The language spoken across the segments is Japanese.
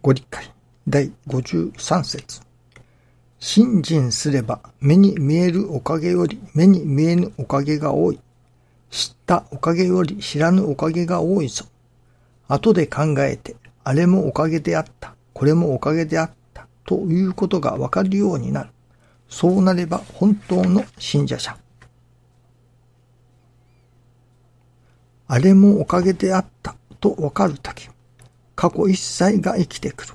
ご理解第53節信心すれば目に見えるおかげより目に見えぬおかげが多い。知ったおかげより知らぬおかげが多いぞ。後で考えて、あれもおかげであった、これもおかげであった、ということがわかるようになる。そうなれば本当の信者者。あれもおかげであったとわかるとき、過去一切が生きてくる。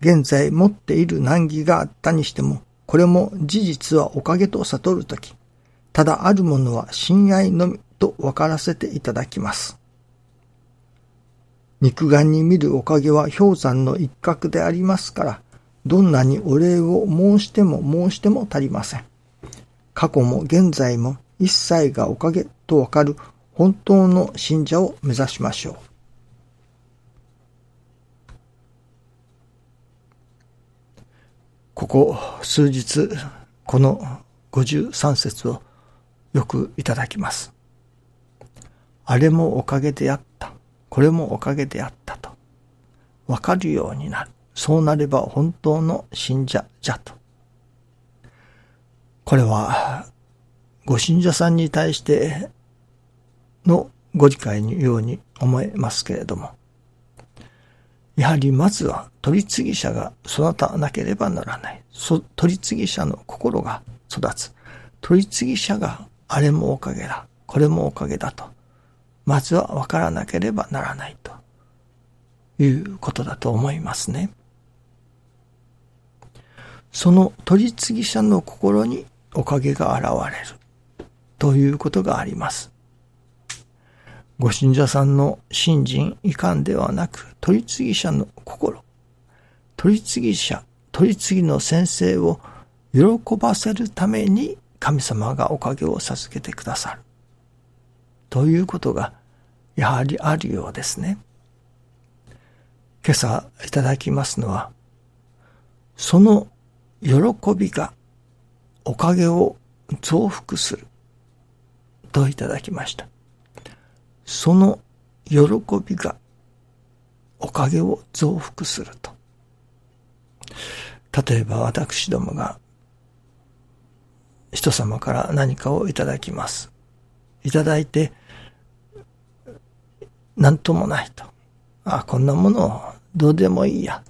現在持っている難儀があったにしても、これも事実はおかげと悟るとき、ただあるものは親愛のみと分からせていただきます。肉眼に見るおかげは氷山の一角でありますから、どんなにお礼を申しても申しても足りません。過去も現在も一切がおかげとわかる本当の信者を目指しましょう。ここ数日、この53節をよくいただきます。あれもおかげであった。これもおかげであったと。わかるようになる。そうなれば本当の信者じゃと。これは、ご信者さんに対してのご理解のように思えますけれども、やはりまずは取り次ぎ者が育たなければならない。取り次ぎ者の心が育つ。取り次ぎ者があれもおかげだ、これもおかげだと、まずは分からなければならないということだと思いますね。その取り次ぎ者の心におかげが現れるということがあります。ご信者さんの信心遺憾ではなく、取り次ぎ者の心、取り次ぎ者、取り次ぎの先生を喜ばせるために神様がおかげを授けてくださる。ということが、やはりあるようですね。今朝いただきますのは、その喜びがおかげを増幅するといただきました。その喜びがおかげを増幅すると。例えば私どもが人様から何かをいただきます。いただいて、何ともないと。あ、こんなものどうでもいいや。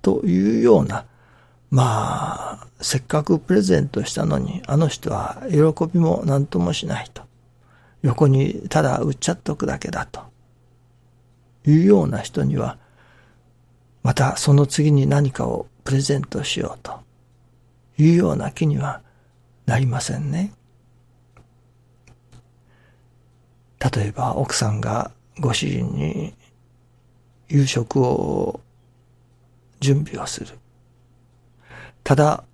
というような、まあ、せっかくプレゼントしたのに、あの人は喜びも何ともしないと。横にただ売っちゃっとくだけだというような人には、またその次に何かをプレゼントしようというような気にはなりませんね。例えば奥さんがご主人に夕食を準備をする。ただ、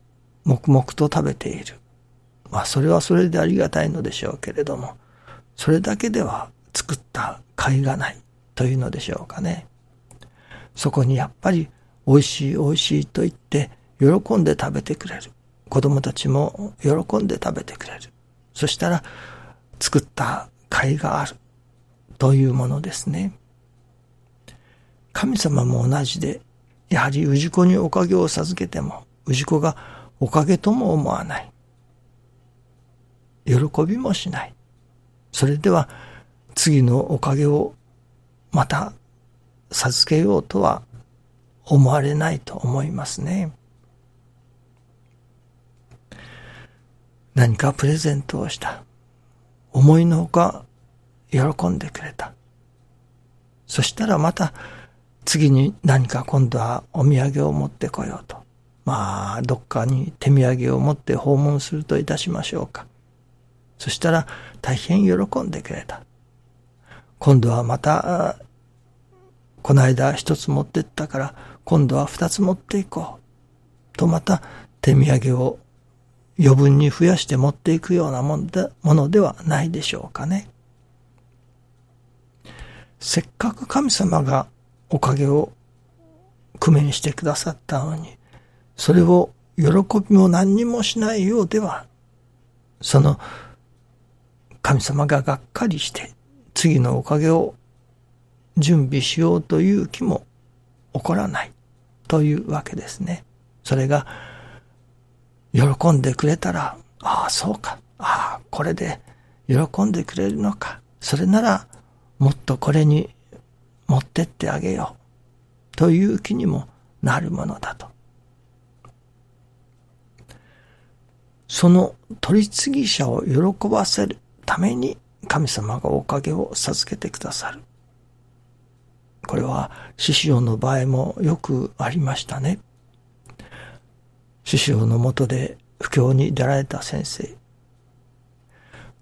黙々と食べている。まあ、それはそれでありがたいのでしょうけれども、それだけでは作った甲斐がないというのでしょうかね。そこにやっぱり美味しい美味しいと言って喜んで食べてくれる。子供たちも喜んで食べてくれる。そしたら作った甲斐があるというものですね。神様も同じで、やはり氏子におかげを授けても、氏子がおかげとも思わない。喜びもしない。それでは次のおかげをまた授けようとは思われないと思いますね。何かプレゼントをした。思いのほか喜んでくれた。そしたらまた次に何か今度はお土産を持ってこようと。まあ、どっかに手土産を持って訪問するといたしましょうか。そしたら大変喜んでくれた。今度はまた、この間一つ持ってったから、今度は二つ持っていこう。とまた手土産を余分に増やして持っていくようなもんでものではないでしょうかね。せっかく神様がおかげを工面してくださったのに、それを喜びも何にもしないようでは、その神様ががっかりして次のおかげを準備しようという気も起こらないというわけですね。それが、喜んでくれたら、ああ、そうか。ああ、これで喜んでくれるのか。それなら、もっとこれに持ってってあげよう。という気にもなるものだと。その取り次ぎ者を喜ばせるために神様がおかげを授けてくださる。これは師匠の場合もよくありましたね。師匠のもとで不況に出られた先生。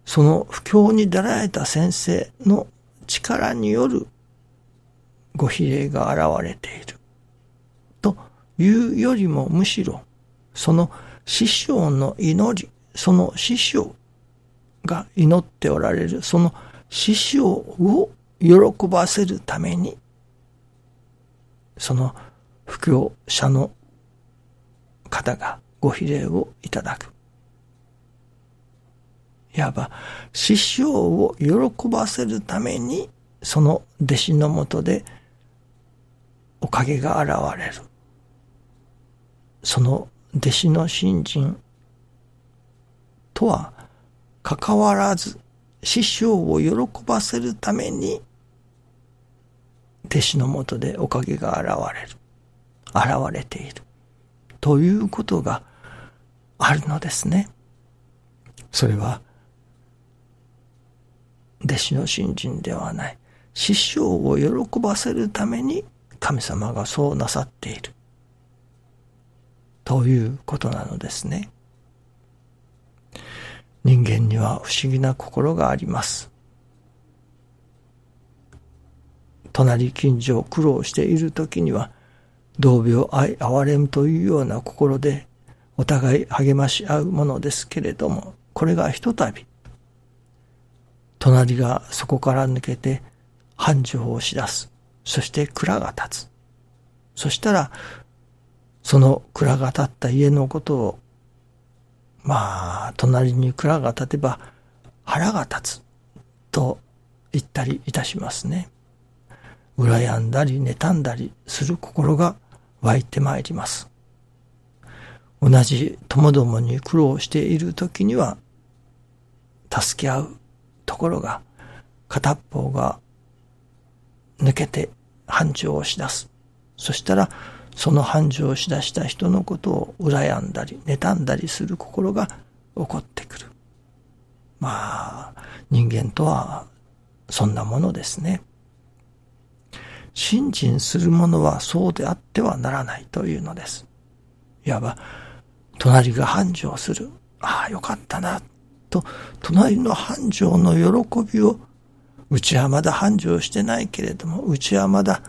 その不況に出られた先生の力によるご比例が現れている。というよりもむしろ、その師匠の祈り、その師匠が祈っておられる、その師匠を喜ばせるために、その布教者の方がご比例をいただく。いわば、師匠を喜ばせるために、その弟子のもとでおかげが現れる。その弟子の信心とは関わらず、師匠を喜ばせるために、弟子のもとでおかげが現れる。現れている。ということがあるのですね。それは、弟子の信心ではない。師匠を喜ばせるために神様がそうなさっている。ということなのですね。人間には不思議な心があります。隣近所苦労している時には、同病愛憐れむというような心でお互い励まし合うものですけれども、これがひとたび、隣がそこから抜けて繁盛をしだす。そして蔵が立つ。そしたら、その蔵が立った家のことをまあ、隣に蔵が立てば腹が立つと言ったりいたしますね。羨んだり妬んだりする心が湧いてまいります。同じ友どもに苦労している時には助け合うところが片方が抜けて繁盛をしだす。そしたらその繁盛しだした人のことを羨んだり、妬んだりする心が起こってくる。まあ、人間とはそんなものですね。信心する者はそうであってはならないというのです。いわば、隣が繁盛する。ああ、よかったな。と、隣の繁盛の喜びを、うちはまだ繁盛してないけれども、うちはまだ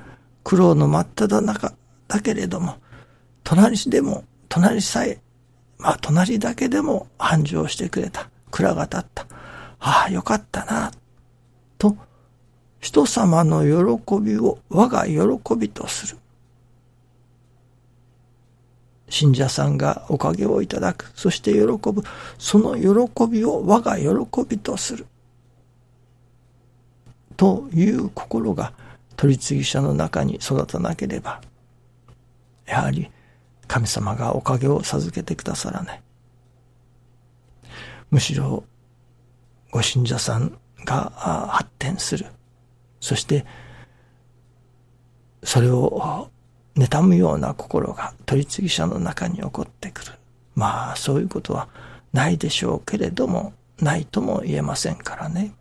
苦労の真っ只中だけれども、隣でも、隣さえ、まあ隣だけでも繁盛してくれた。蔵が立った。ああ、よかったな。と、人様の喜びを我が喜びとする。信者さんがおかげをいただく。そして喜ぶ。その喜びを我が喜びとする。という心が取次者の中に育たなければやはり神様がおかげを授けてくださらない。むしろ、ご信者さんが発展する。そして、それを妬むような心が取り次ぎ者の中に起こってくる。まあ、そういうことはないでしょうけれども、ないとも言えませんからね。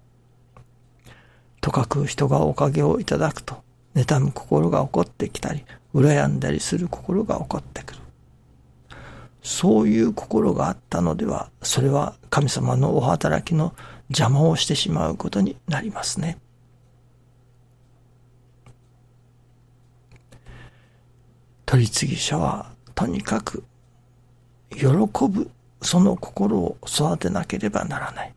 とかく人がおかげをいただくと、妬む心が起こってきたり、羨んだりする心が起こってくる。そういう心があったのでは、それは神様のお働きの邪魔をしてしまうことになりますね。取り次ぎ者はとにかく喜ぶその心を育てなければならない。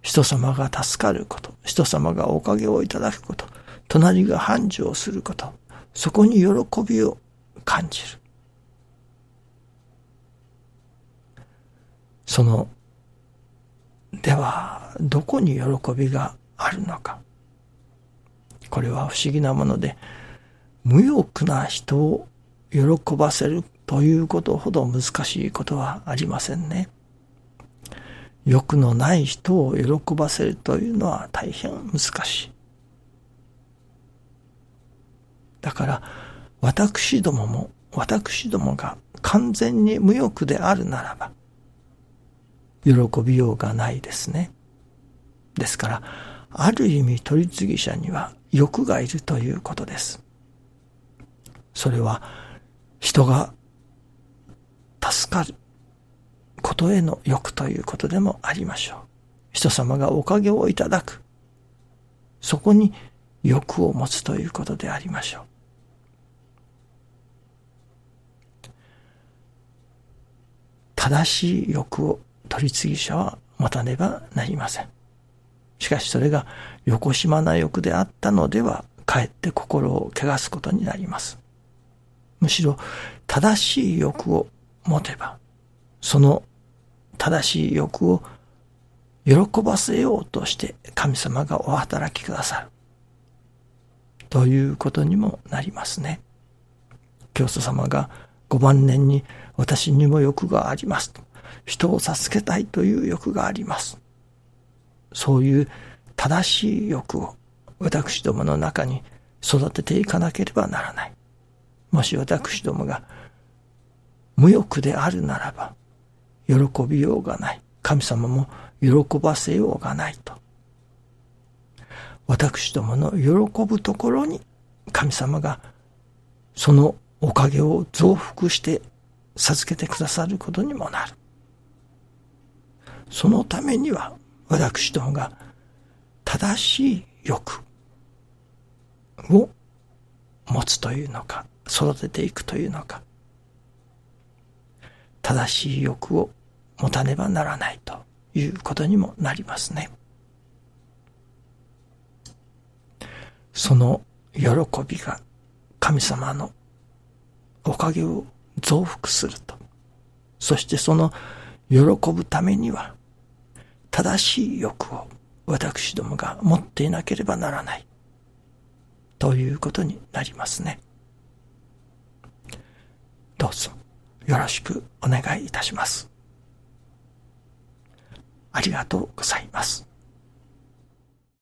人様が助かること、人様がおかげをいただくこと、隣が繁盛すること、そこに喜びを感じる。その、では、どこに喜びがあるのか。これは不思議なもので、無欲な人を喜ばせるということほど難しいことはありませんね。欲のない人を喜ばせるというのは大変難しい。だから、私どもも、私どもが完全に無欲であるならば、喜びようがないですね。ですから、ある意味取り次ぎ者には欲がいるということです。それは人が助かることへの欲ということでもありましょう。人様がおかげをいただく。そこに欲を持つということでありましょう。正しい欲を取り次ぎ者は持たねばなりません。しかしそれが横島な欲であったのでは、かえって心を汚すことになります。むしろ正しい欲を持てば、その正しい欲を喜ばせようとして神様がお働きくださる。ということにもなりますね。教祖様がご晩年に私にも欲があります。人を助けたいという欲があります。そういう正しい欲を私どもの中に育てていかなければならない。もし私どもが無欲であるならば、喜びようがない。神様も喜ばせようがないと。私どもの喜ぶところに神様がそのおかげを増幅して授けてくださることにもなる。そのためには私どもが正しい欲を持つというのか、育てていくというのか、正しい欲を持たねばならないということにもなりますね。その喜びが神様のおかげを増幅すると。そしてその喜ぶためには正しい欲を私どもが持っていなければならない。ということになりますね。どうぞよろしくお願いいたします。ありがとうございます。